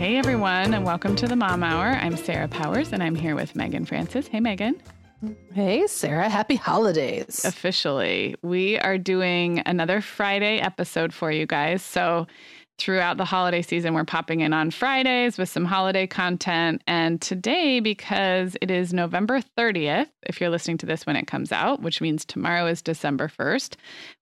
Hey everyone, and welcome to the Mom Hour. I'm Sarah Powers, and I'm here with Meagan Francis. Hey, Meagan. Hey, Sarah. Happy holidays. Officially, we are doing another Friday episode for you guys. So, throughout the holiday season, we're popping in on Fridays with some holiday content. And today, because it is November 30th, if you're listening to this when it comes out, which means tomorrow is December 1st,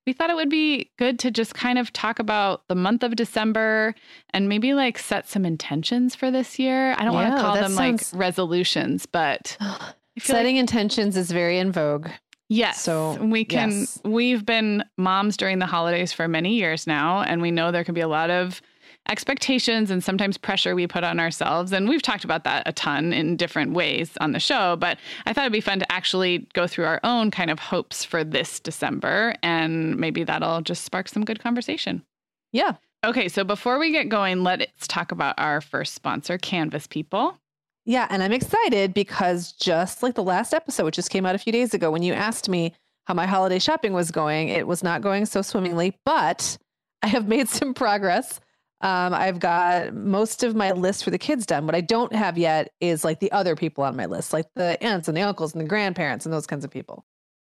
we thought it would be good to just kind of talk about the month of December and maybe like set some intentions for this year. I don't Yeah, want to call them sounds- like resolutions, but Setting intentions is very in vogue. Yes. So, we can yes. we've been moms during the holidays for many years now and we know there can be a lot of expectations and sometimes pressure we put on ourselves and we've talked about that a ton in different ways on the show, but I thought it'd be fun to actually go through our own kind of hopes for this December and maybe that'll just spark some good conversation. Yeah. Okay, so before we get going, let's talk about our first sponsor, Canvas People. Yeah. And I'm excited because just like the last episode, which just came out a few days ago, when you asked me how my holiday shopping was going, it was not going so swimmingly, but I have made some progress. Um, I've got most of my list for the kids done. What I don't have yet is like the other people on my list, like the aunts and the uncles and the grandparents and those kinds of people.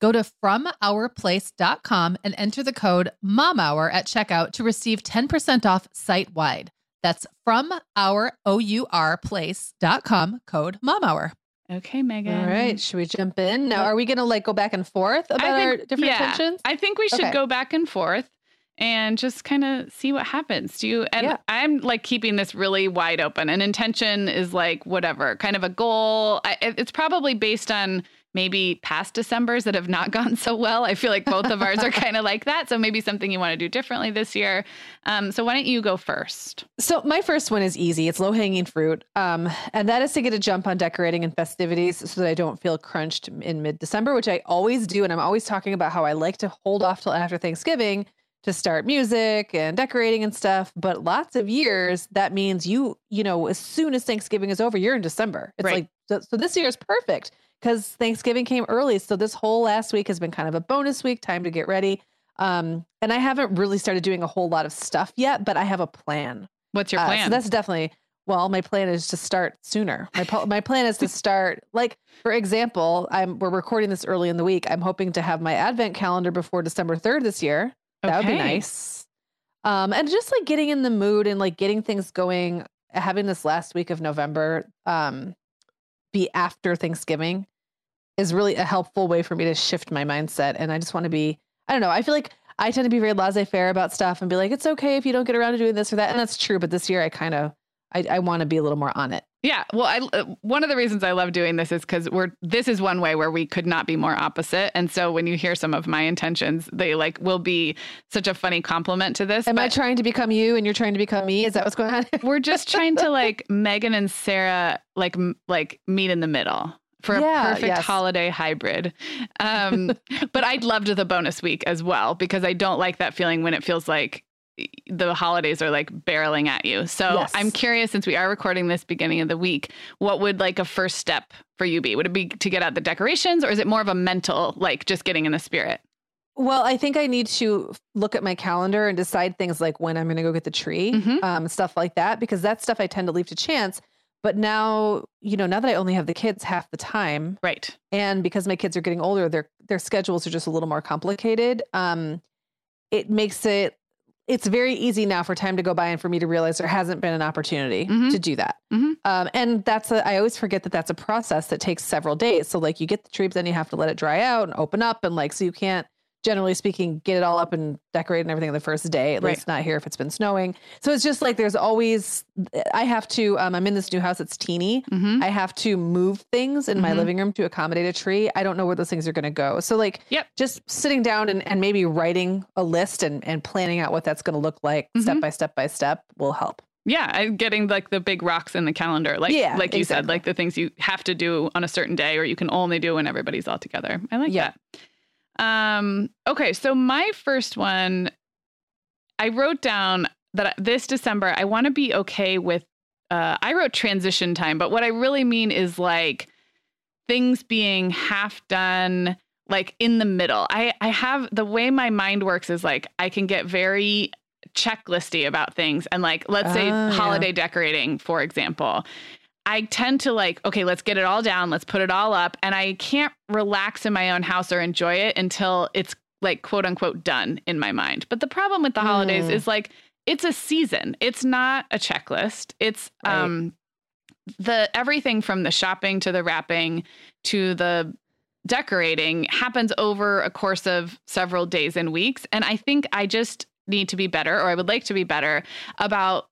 Go to FromOurPlace.com and enter the code MOMHOUR at checkout to receive 10% off site wide. That's from our O-U-R-place.com code MOMHOUR. Okay, Meagan. All right. Should we jump in? Now, are we going to like go back and forth about I our different yeah, intentions? I think we should Okay. go back and forth and just kind of see what happens. Do you? And Yeah. I'm like keeping this really wide open. An intention is like whatever, kind of a goal. I, it's probably based on maybe past December's that have not gone so well. I feel like both of ours are kind of like that. So maybe something you want to do differently this year. Um, so why don't you go first? So my first one is easy. It's low hanging fruit, um, and that is to get a jump on decorating and festivities, so that I don't feel crunched in mid December, which I always do. And I'm always talking about how I like to hold off till after Thanksgiving to start music and decorating and stuff. But lots of years that means you, you know, as soon as Thanksgiving is over, you're in December. It's Right. like so, so this year is perfect because Thanksgiving came early. So this whole last week has been kind of a bonus week, time to get ready. Um, and I haven't really started doing a whole lot of stuff yet, but I have a plan. What's your Uh, plan? so that's definitely well, my plan is to start sooner. My po- my plan is to start like for example, I'm we're recording this early in the week. I'm hoping to have my advent calendar before December 3rd this year. That would be nice. Um and just like getting in the mood and like getting things going having this last week of November um be after Thanksgiving is really a helpful way for me to shift my mindset and I just want to be I don't know, I feel like I tend to be very laissez-faire about stuff and be like, it's okay if you don't get around to doing this or that. And that's true. But this year I kind of, I, I want to be a little more on it. Yeah, well, I uh, one of the reasons I love doing this is because we're this is one way where we could not be more opposite, and so when you hear some of my intentions, they like will be such a funny compliment to this. Am I trying to become you and you're trying to become me? Is that what's going on? we're just trying to like Meagan and Sarah like m- like meet in the middle for a perfect yes. holiday hybrid. Um, but I'd loved the bonus week as well because I don't like that feeling when it feels like the holidays are like barreling at you. So Yes. I'm curious since we are recording this beginning of the week, what would like a first step for you be? Would it be to get out the decorations or is it more of a mental like just getting in the spirit? well, I think I need to look at my calendar and decide things like when I'm going to go get the tree, Mhm. um, stuff like that, because that's stuff I tend to leave to chance. But now, you know, now that I only have the kids half the time, Right. and because my kids are getting older their their schedules are just a little more complicated um it makes it it's very easy now for time to go by and for me to realize there hasn't been an opportunity Mhm. to do that Mhm. um and that's a i always forget that that's a process that takes several days so like you get the tree but then you have to let it dry out and open up and like so you can't generally speaking get it all up and decorate and everything on the first day at Right. least not here if it's been snowing so it's just like there's always i have to um i'm in this new house it's teeny Mm-hmm. I have to move things in my Mhm. living room to accommodate a tree. I don't know where those things are going to go. So like, Yep. just sitting down and, and maybe writing a list and, and planning out what that's going to look like step Mhm. by step by step will help. Yeah, I, getting like the big rocks in the calendar, like Yeah, like you said, like the things you have to do on a certain day, or you can only do when everybody's all together. I like Yeah. that. Um, okay, so my first one, I wrote down that this December I want to be okay with. Uh, I wrote transition time, but what I really mean is like things being half done like in the middle. I I have the way my mind works is like I can get very checklisty about things and like let's say yeah. holiday decorating for example. I tend to like okay, let's get it all down, let's put it all up and I can't relax in my own house or enjoy it until it's like quote unquote done in my mind. But the problem with the holidays Mm. is like it's a season. It's not a checklist. It's Right. um the everything from the shopping to the wrapping to the decorating happens over a course of several days and weeks and i think i just need to be better, or I would like to be better about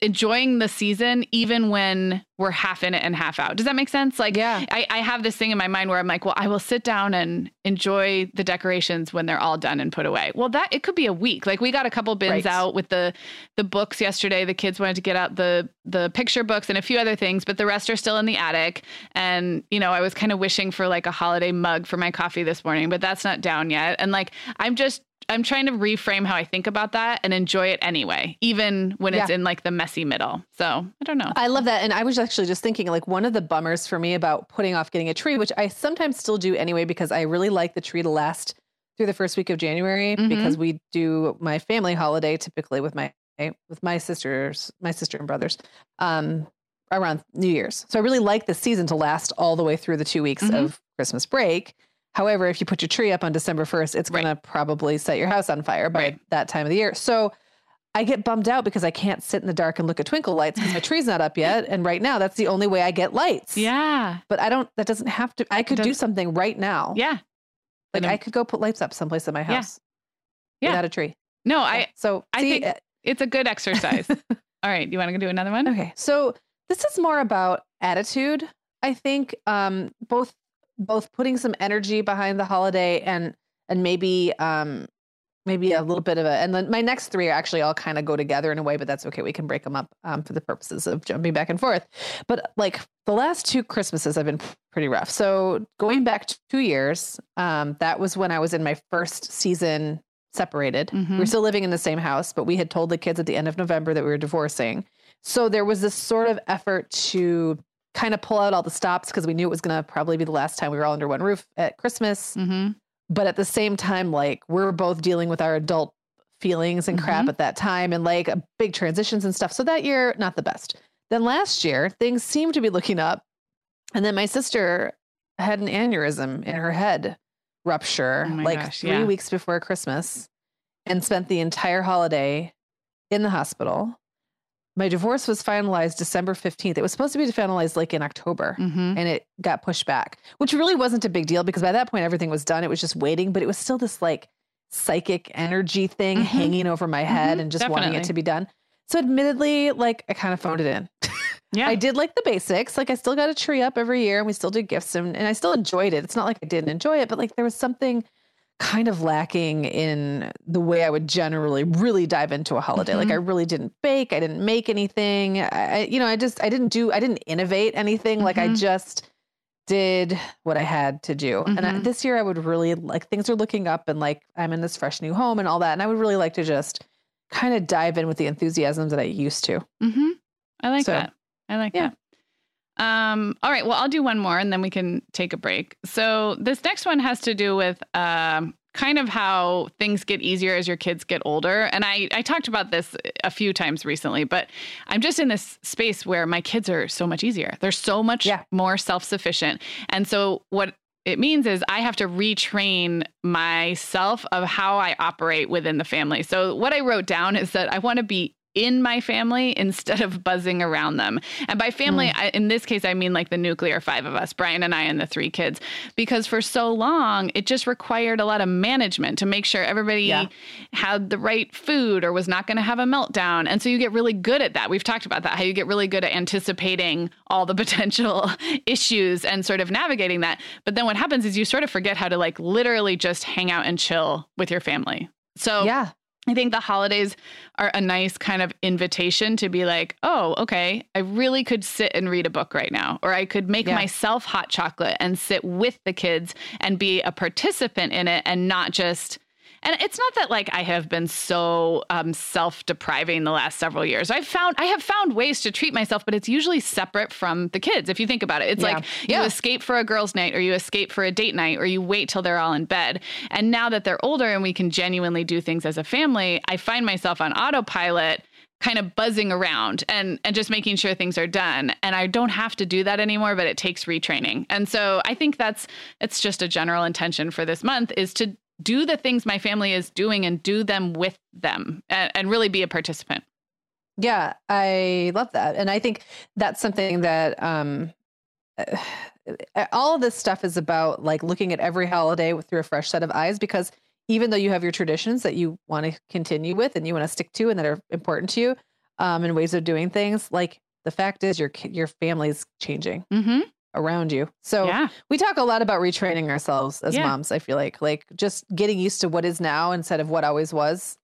enjoying the season even when we're half in it and half out. Does that make sense? Like, Yeah. I, I have this thing in my mind where I'm like, well, I will sit down and enjoy the decorations when they're all done and put away. Well, that it could be a week. Like we got a couple bins Right. out with the the books yesterday. The kids wanted to get out the the picture books and a few other things, but the rest are still in the attic. And you know, I was kind of wishing for like a holiday mug for my coffee this morning, but that's not down yet. And like I'm just I'm trying to reframe how I think about that and enjoy it anyway, even when it's in like the messy middle. So I don't know. I love that. And I was actually just thinking like one of the bummers for me about putting off getting a tree, which I sometimes still do anyway, because I really like the tree to last through the first week of January Mhm. because we do my family holiday typically with my with my sisters, my sister and brothers, um, around New Year's. So I really like the season to last all the way through the two weeks Mhm. of Christmas break. However, if you put your tree up on December 1st, it's Right. going to probably set your house on fire by Right. that time of the year. So I get bummed out because I can't sit in the dark and look at twinkle lights because my tree's not up yet. And right now, that's the only way I get lights. yeah. But I don't, that doesn't have to, I could do something right now. Yeah. Like I could go put lights up someplace in my house Yeah. without a tree. No, Yeah. I so I see, think- uh, it's a good exercise. All right. You want to do another one? Okay. So this is more about attitude. I think um both both putting some energy behind the holiday and and maybe um maybe a little bit of a and then my next three actually all kind of go together in a way but that's okay we can break them up um, for the purposes of jumping back and forth. But like the last two christmases have been pretty rough. So going back two years um that was when i was in my first season separated. We Mhm. were still living in the same house but we had told the kids at the end of november that we were divorcing. So there was this sort of effort to kind of pull out all the stops because we knew it was going to probably be the last time we were all under one roof at Christmas. Mm-hmm. But at the same time, like we're both dealing with our adult feelings and crap Mhm. at that time and like big transitions and stuff. So that year, not the best. Then last year, things seemed to be looking up. And then my sister had an aneurysm in her head rupture Oh like gosh, three yeah. weeks before Christmas and spent the entire holiday in the hospital. My divorce was finalized December 15th. It was supposed to be finalized like in October Mm-hmm. and it got pushed back, which really wasn't a big deal because by that point everything was done. It was just waiting, but it was still this like psychic energy thing Mhm. hanging over my head Mhm, and just wanting it to be done. So admittedly, like I kind of phoned it in. Yeah. I did like the basics. Like I still got a tree up every year and we still did gifts and, and I still enjoyed it. It's not like I didn't enjoy it, but like there was something kind of lacking in the way I would generally really dive into a holiday. Like Mhm. I really didn't bake. I didn't make anything. I, you know, I just, I didn't do, I didn't innovate anything. Like I Mhm. just did what I had to do. And I, Mhm. this year I would really like things are looking up and like I'm in this fresh new home and all that. And I would really like to just kind of dive in with the enthusiasm that I used to. Mm-hmm. I like So, that. I like yeah. that. Um, all right. Well, I'll do one more and then we can take a break. So this next one has to do with um, kind of how things get easier as your kids get older. And I, I talked about this a few times recently, but I'm just in this space where my kids are so much easier. They're so much Yeah. more self sufficient. And so what it means is I have to retrain myself of how I operate within the family. So what I wrote down is that I want to be in my family instead of buzzing around them. And by family, hmm. I, in this case, I mean like the nuclear five of us, Brian and I and the three kids, because for so long, it just required a lot of management to make sure everybody Yeah. had the right food or was not going to have a meltdown. And so you get really good at that. We've talked about that, how you get really good at anticipating all the potential issues and sort of navigating that. But then what happens is you sort of forget how to like literally just hang out and chill with your family. So yeah. I think the holidays are a nice kind of invitation to be like, oh, okay, I really could sit and read a book right now, or I could make Yeah. myself hot chocolate and sit with the kids and be a participant in it and not just. And it's not that like I have been so um, self-depriving the last several years. I've found I have found ways to treat myself, but it's usually separate from the kids. If you think about it, it's Yeah. like you Yeah. escape for a girls' night, or you escape for a date night, or you wait till they're all in bed. And now that they're older and we can genuinely do things as a family, I find myself on autopilot kind of buzzing around and and just making sure things are done and I don't have to do that anymore but it takes retraining. And so I think that's it's just a general intention for this month is to do the things my family is doing and do them with them and, and really be a participant. Yeah, I love that. And I think that's something that um uh, all of this stuff is about like looking at every holiday with through a fresh set of eyes because even though you have your traditions that you want to continue with and you want to stick to and that are important to you um, and ways of doing things, like the fact is your your family's changing Mm-hmm. Around you. So Yeah. we talk a lot about retraining ourselves as Yeah. moms. I feel like like just getting used to what is now instead of what always was,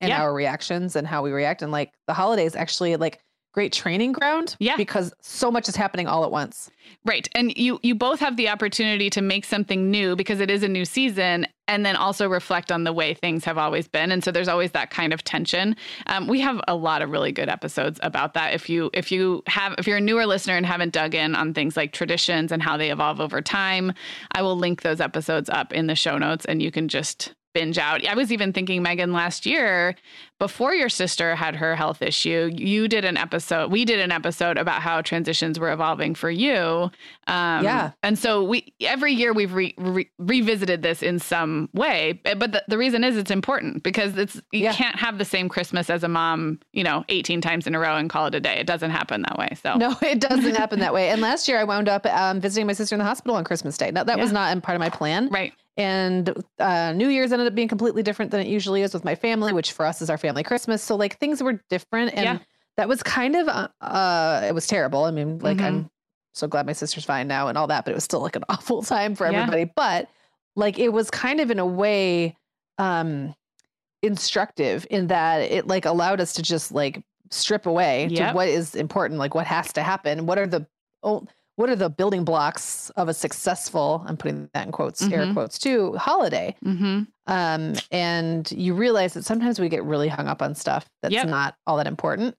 and Yeah. our reactions and how we react. And like the holidays actually like great training ground. Yeah. because so much is happening all at once. Right. And you you both have the opportunity to make something new because it is a new season and then also reflect on the way things have always been. And so there's always that kind of tension. Um, we have a lot of really good episodes about that. If you if you have if you're a newer listener and haven't dug in on things like traditions and how they evolve over time, I will link those episodes up in the show notes and you can just binge out. I was even thinking, Meagan, last year, before your sister had her health issue, you did an episode. We did an episode about how transitions were evolving for you. Um, Yeah. And so we every year we've re, re, revisited this in some way. But the, the reason is it's important because it's you Yeah. can't have the same Christmas as a mom, you know, 18 times in a row and call it a day. It doesn't happen that way. So No, it doesn't happen that way. And last year I wound up um, visiting my sister in the hospital on Christmas Day. Now that was not in part of my plan. right. And uh, New Year's ended up being completely different than it usually is with my family, which for us is our family Christmas. So like things were different, and Yeah. that was kind of uh, uh, it was terrible. I mean, like Mhm. I'm so glad my sister's fine now and all that, but it was still like an awful time for Yeah. everybody. But like it was kind of in a way um instructive in that it like allowed us to just like strip away Yep. to what is important, like what has to happen, what are the oh, what are the building blocks of a successful i'm putting that in quotes air Mhm. quotes too holiday Mm-hmm. um and you realize that sometimes we get really hung up on stuff that's Yep. not all that important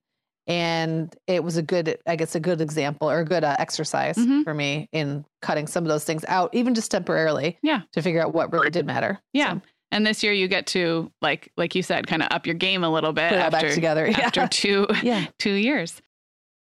and it was a good i guess a good example or a good uh, exercise Mhm. for me in cutting some of those things out even just temporarily Yeah. to figure out what really did matter Yeah. So, And this year you get to like like you said, kind of up your game a little bit put after back together yeah. after two yeah two years.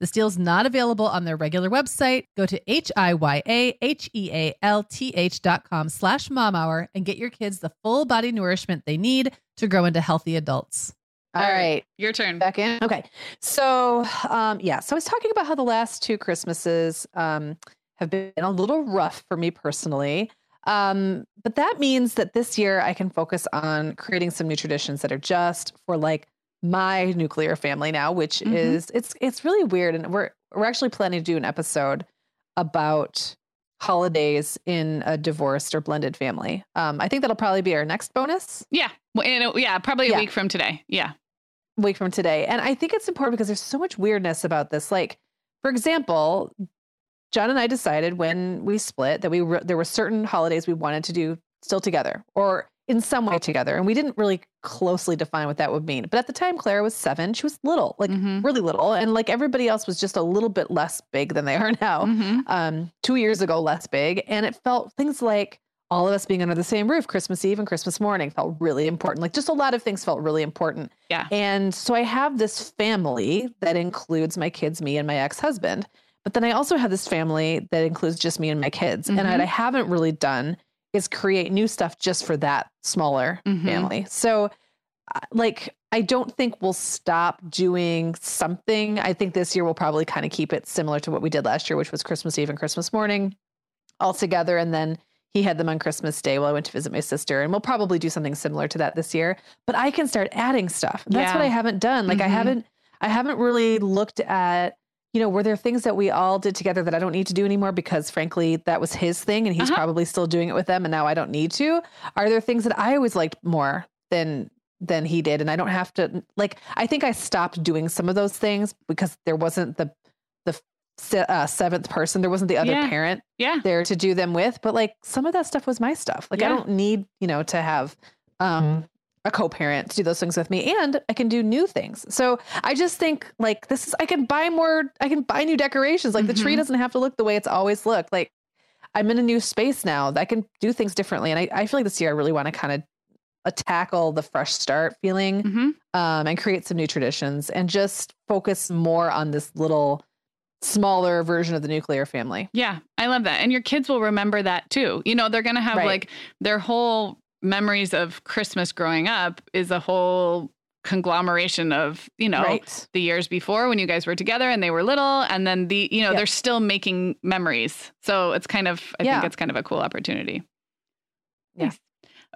This deal is not available on their regular website. Go to H-I-Y-A-H-E-A-L-T-H dot com slash mom hour and get your kids the full body nourishment they need to grow into healthy adults. all right Your turn. back in. Okay. So, um, yeah. So I was talking about how the last two Christmases um, have been a little rough for me personally. Um, but that means that this year I can focus on creating some new traditions that are just for like my nuclear family now, which Mhm. is it's it's really weird. And we're we're actually planning to do an episode about holidays in a divorced or blended family. Um, I think that'll probably be our next bonus. Yeah. Well, and it, yeah, probably a Yeah. week from today. Yeah. week from today. And I think it's important because there's so much weirdness about this. Like, for example, John and I decided when we split that we re- there were certain holidays we wanted to do still together or in some way together, and we didn't really closely define what that would mean. But at the time, Clara was seven; she was little, like Mhm. really little, and like everybody else was just a little bit less big than they are now. Mhm. Um, two years ago, less big, and it felt things like all of us being under the same roof, Christmas Eve and Christmas morning felt really important. Like just a lot of things felt really important. Yeah. And so I have this family that includes my kids, me, and my ex husband. But then I also have this family that includes just me and my kids. And Mhm. what I haven't really done is create new stuff just for that smaller Mhm. family. So, uh, like, I don't think we'll stop doing something. I think this year we'll probably kind of keep it similar to what we did last year, which was Christmas Eve and Christmas morning all together. And then he had them on Christmas Day while I went to visit my sister. And we'll probably do something similar to that this year. But I can start adding stuff. That's what I haven't done. Like I Mhm. haven't I haven't really looked at, you know, were there things that we all did together that I don't need to do anymore because frankly that was his thing and he's Uh-huh. probably still doing it with them and now I don't need to? Are there things that I always liked more than than he did and I don't have to like I think I stopped doing some of those things because there wasn't the the se- uh, seventh person, there wasn't the other Yeah. parent Yeah. there to do them with but like some of that stuff was my stuff like i don't need you know to have um a co-parent to do those things with me and i can do new things so i just think like this is i can buy more i can buy new decorations like the tree Mhm. doesn't have to look the way it's always looked like i'm in a new space now i can do things differently and i, I feel like this year i really want to kind of uh, tackle the fresh start feeling hmm um, and create some new traditions and just focus more on this little smaller version of the nuclear family Yeah, I love that. And your kids will remember that too. You know, they're going to have Right. like their whole memories of Christmas growing up is a whole conglomeration of, you know, right the years before when you guys were together and they were little and then the, you know, Yep. they're still making memories. So it's kind of I Yeah. think it's kind of a cool opportunity. Yeah.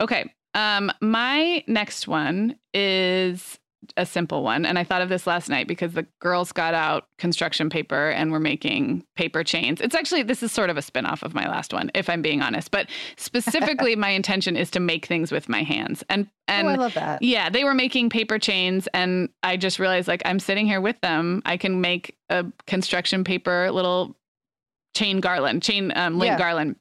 Okay. Um my next one is a simple one and I thought of this last night because the girls got out construction paper and were making paper chains. It's actually this is sort of a spin-off of my last one if I'm being honest, but specifically my intention is to make things with my hands. And and oh, I love that. yeah, they were making paper chains, and I just realized like I'm sitting here with them. I can make a construction paper little chain garland, chain um, link Yeah. garland.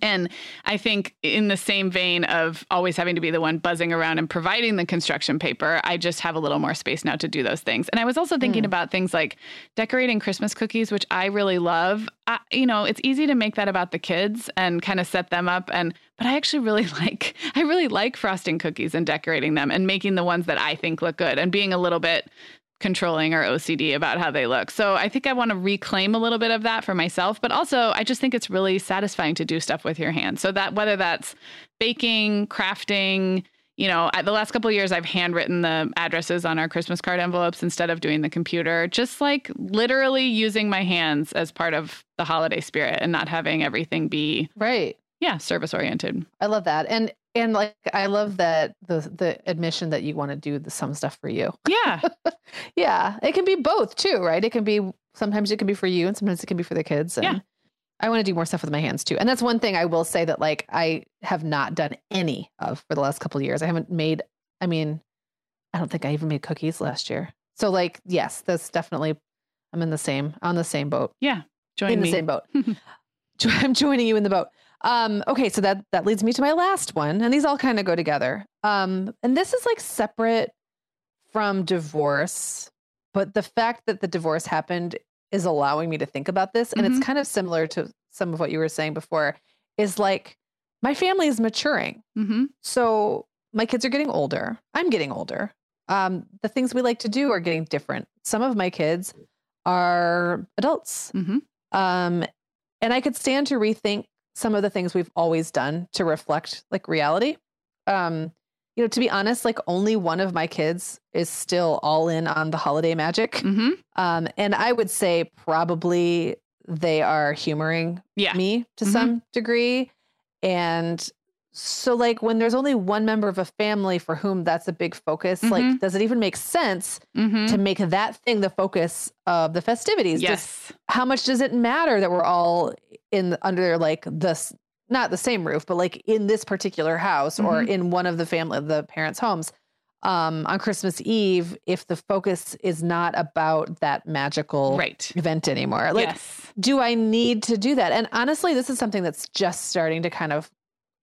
And I think in the same vein of always having to be the one buzzing around and providing the construction paper, I just have a little more space now to do those things. And I was also thinking Mm. about things like decorating Christmas cookies, which I really love. I, you know, it's easy to make that about the kids and kind of set them up and but I actually really like I really like frosting cookies and decorating them and making the ones that I think look good and being a little bit controlling or OCD about how they look. So I think I want to reclaim a little bit of that for myself, but also I just think it's really satisfying to do stuff with your hands. So that whether that's baking, crafting, you know, the last couple of years I've handwritten the addresses on our Christmas card envelopes instead of doing the computer, just like literally using my hands as part of the holiday spirit and not having everything be Right. yeah, service oriented. I love that. And and like I love that the the admission that you want to do the some stuff for you. Yeah. Yeah. It can be both too, right? It can be sometimes it can be for you and sometimes it can be for the kids. And Yeah. I want to do more stuff with my hands too. And that's one thing I will say that like I have not done any of for the last couple of years. I haven't made I mean, I don't think I even made cookies last year. So like yes, that's definitely I'm in the same on the same boat. Yeah. Join in the same boat. I'm joining you in the boat. Um, okay, so that that leads me to my last one, and these all kind of go together. Um, and this is like separate from divorce, but the fact that the divorce happened is allowing me to think about this, and Mhm. it's kind of similar to some of what you were saying before. Is like my family is maturing, hmm so my kids are getting older. I'm getting older. Um, the things we like to do are getting different. Some of my kids are adults. hmm Um, and I could stand to rethink some of the things we've always done to reflect like reality. Um, you know, to be honest, like only one of my kids is still all in on the holiday magic. hmm Um, and I would say probably they are humoring Yeah. me to Mhm. some degree. And so like when there's only one member of a family for whom that's a big focus, Mhm. like does it even make sense Mhm. to make that thing the focus of the festivities? Yes. how much does it matter that we're all in under like this not the same roof, but like in this particular house or Mhm. in one of the family the parents' homes? Um, on Christmas Eve, if the focus is not about that magical Right. event anymore. Like yes. do I need to do that? And honestly, this is something that's just starting to kind of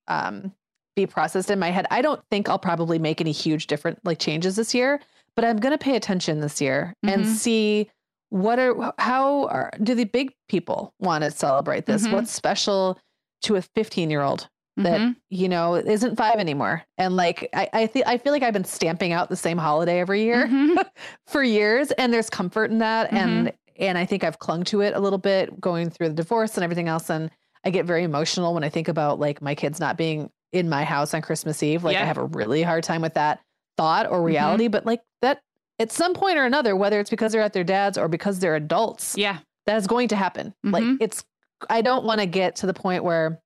um, be processed in my head. I don't think I'll probably make any huge different like changes this year, but I'm going to pay attention this year and Mhm. see what are how are do the big people want to celebrate this? Mhm. What's special to a 15 year old that Mhm. you know isn't five anymore? And like I I feel I feel like I've been stamping out the same holiday every year Mhm. for years and there's comfort in that Mm-hmm. and and I think I've clung to it a little bit going through the divorce and everything else and I get very emotional when I think about like my kids not being in my house on Christmas Eve like Yeah. I have a really hard time with that thought or Mhm. reality but like that at some point or another whether it's because they're at their dad's or because they're adults Yeah. that is going to happen like Mhm. it's I don't want to get to the point where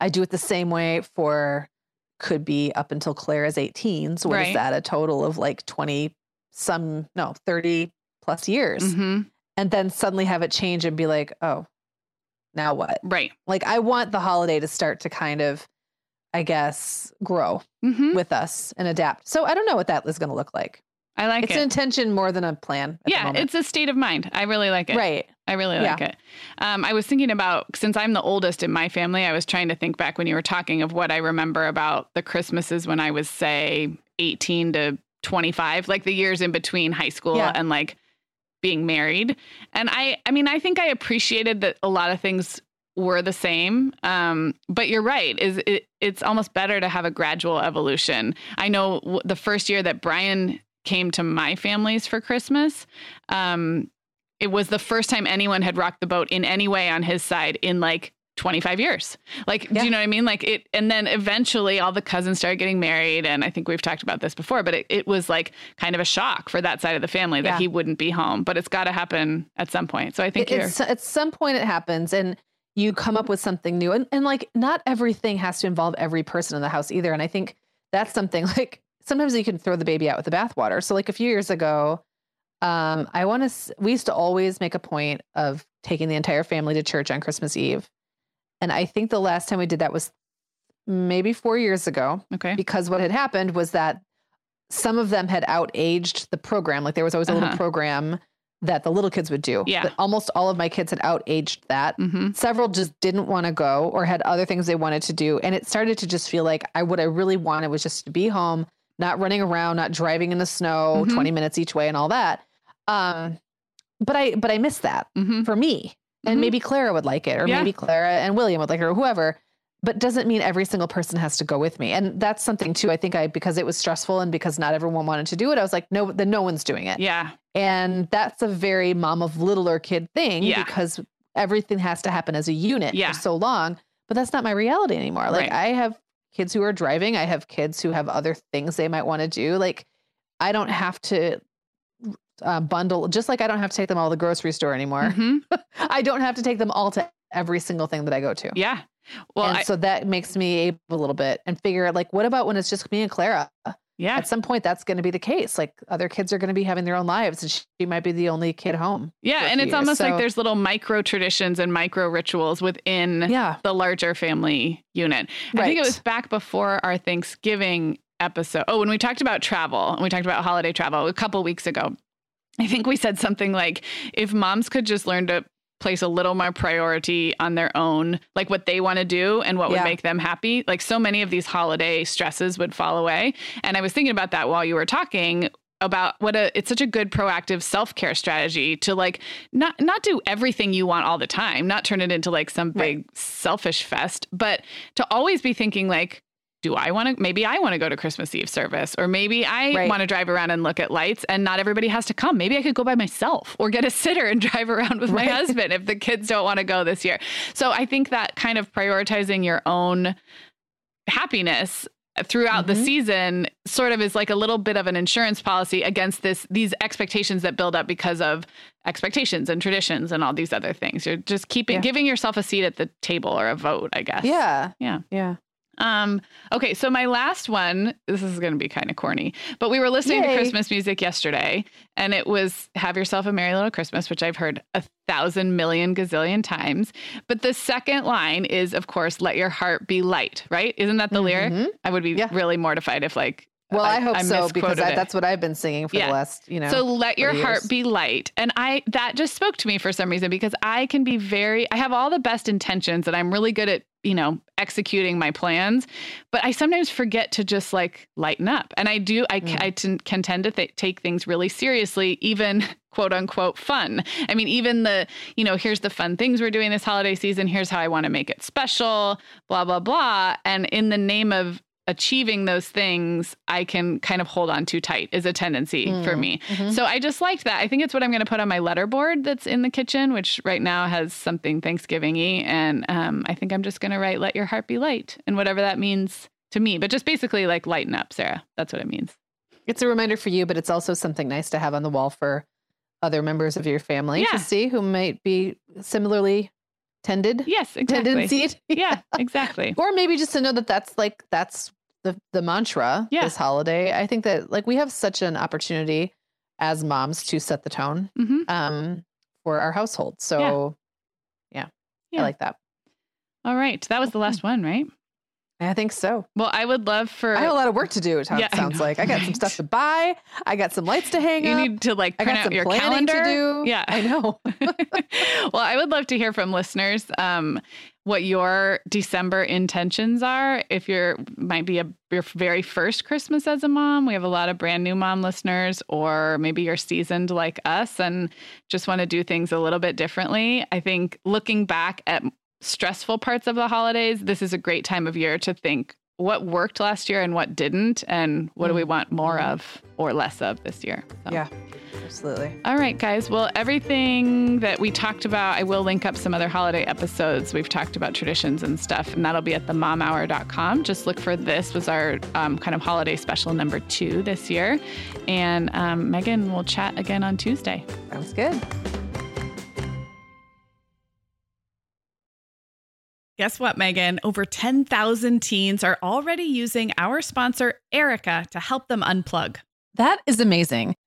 I do it the same way for could be up until Claire is 18 so what is Right. that a total of like 20 some no 30 plus years Mhm. and then suddenly have it change and be like, oh, now what? Right. Like, I want the holiday to start to kind of, I guess, grow Mhm. with us and adapt. So I don't know what that is going to look like. I like it's it. an intention more than a plan. At yeah, it's a state of mind. I really like it. right. I really like it. Um, I was thinking about since I'm the oldest in my family, I was trying to think back when you were talking of what I remember about the Christmases when I was, say, 18 to 25, like the years in between high school Yeah. and like being married. And I, I mean, I think I appreciated that a lot of things were the same. Um, but you're right. Is it, it's almost better to have a gradual evolution. I know the first year that Brian came to my family's for Christmas, um, it was the first time anyone had rocked the boat in any way on his side in like 25 years. Like, Yeah. do you know what I mean? Like it, and then eventually all the cousins started getting married. And I think we've talked about this before, but it, it was like kind of a shock for that side of the family that Yeah. he wouldn't be home, but it's got to happen at some point. So I think It- it's, at some point it happens and you come up with something new. And, and like, not everything has to involve every person in the house either. And I think that's something like sometimes you can throw the baby out with the bathwater. So, like, a few years ago, um, I want to, we used to always make a point of taking the entire family to church on Christmas Eve. And I think the last time we did that was maybe four years ago okay. because what had happened was that some of them had outaged the program. Like there was always a Uh-huh. little program that the little kids would do. Yeah. But almost all of my kids had outaged that. Mm-hmm. Several just didn't want to go or had other things they wanted to do. And it started to just feel like I what I really wanted was just to be home, not running around, not driving in the snow Mhm. 20 minutes each way and all that. Um but I but I missed that Mm-hmm. for me. And Mhm. maybe Clara would like it, or Yeah. maybe Clara and William would like it, or whoever. But doesn't mean every single person has to go with me. And that's something too. I think I because it was stressful and because not everyone wanted to do it, I was like, no, then no one's doing it. Yeah. And that's a very mom of littler kid thing Yeah. because everything has to happen as a unit Yeah. for so long. But that's not my reality anymore. Like Right. I have kids who are driving, I have kids who have other things they might want to do. Like I don't have to uh, bundle, just like I don't have to take them all to the grocery store anymore. hmm I don't have to take them all to every single thing that I go to. Yeah. Well, and I, so that makes me able a little bit and figure out like, what about when it's just me and Clara? yeah. At some point, that's going to be the case. Like other kids are going to be having their own lives, and she might be the only kid home. Yeah. And it's years. almost like there's little micro traditions and micro rituals within yeah, the larger family unit. I think it was back before our Thanksgiving episode. Oh, when we talked about travel and we talked about holiday travel a couple weeks ago. I think we said something like if moms could just learn to place a little more priority on their own, like what they want to do and what would make them happy, like so many of these holiday stresses would fall away. And I was thinking about that while you were talking about what a it's such a good proactive self-care strategy to like not not do everything you want all the time, not turn it into like some Right. big selfish fest, but to always be thinking like do I want to maybe I want to go to Christmas Eve service or maybe I Right. want to drive around and look at lights and not everybody has to come. Maybe I could go by myself or get a sitter and drive around with my Right. husband if the kids don't want to go this year. So I think that kind of prioritizing your own happiness throughout the Mhm. season sort of is like a little bit of an insurance policy against this these expectations that build up because of expectations and traditions and all these other things. You're just keeping Yeah. giving yourself a seat at the table or a vote, I guess. yeah, Yeah. yeah. Um, okay, so my last one, this is going to be kind of corny, but we were listening Yay. to Christmas music yesterday and it was Have Yourself a Merry Little Christmas, which I've heard a thousand million gazillion times. But the second line is, of course, Let Your Heart Be Light, right? Isn't that the lyric? Mhm. I would be Yeah. really mortified if, like, Well, I, hope so because I, that's what I've been singing for Yeah. the last, you know. So let your 40 heart years. be light. And I that just spoke to me for some reason because I can be very I have all the best intentions and I'm really good at, you know, executing my plans, but I sometimes forget to just like lighten up. And I do I, Mm. I t- can tend to th- take things really seriously even quote unquote fun. I mean even the, you know, here's the fun things we're doing this holiday season, here's how I want to make it special, blah blah blah, and in the name of achieving those things I can kind of hold on too tight is a tendency for Mm. me. Mhm. So I just liked that. I think it's what I'm going to put on my letter board that's in the kitchen, which right now has something Thanksgiving y. And um, I think I'm just going to write, let your heart be light, and whatever that means to me. But just basically like lighten up, Sarah. That's what it means. It's a reminder for you, but it's also something nice to have on the wall for other members of your family Yeah. to see who might be similarly tended, Yes, exactly. tendency. Yeah, exactly. or maybe just to know that that's like that's the the mantra Yeah. this holiday. I think that like we have such an opportunity as moms to set the tone hmm um for our household. So yeah, Yeah. I like that. All right. That was the last one, right? I think so. Well, I would love for I have a lot of work to do. It Yeah, sounds know, like I got some stuff to buy. I got some lights to hang you up. need to like I print got out some your planning calendar. to do. Yeah. I know. well, I would love to hear from listeners um, what your December intentions are. If you're might be a your very first Christmas as a mom, we have a lot of brand new mom listeners, or maybe you're seasoned like us and just want to do things a little bit differently. I think looking back at stressful parts of the holidays, this is a great time of year to think what worked last year and what didn't, and what do we want more Mhm. of or less of this year. So. Yeah, absolutely. All right, guys. Well, everything that we talked about, I will link up some other holiday episodes. We've talked about traditions and stuff, and that'll be at themomhour.com. Just look for this was our um, kind of holiday special number two this year. And um, Meagan will chat again on Tuesday. Sounds good. Guess what, Meagan? Over 10,000 teens are already using our sponsor, Erika, to help them unplug. That is amazing.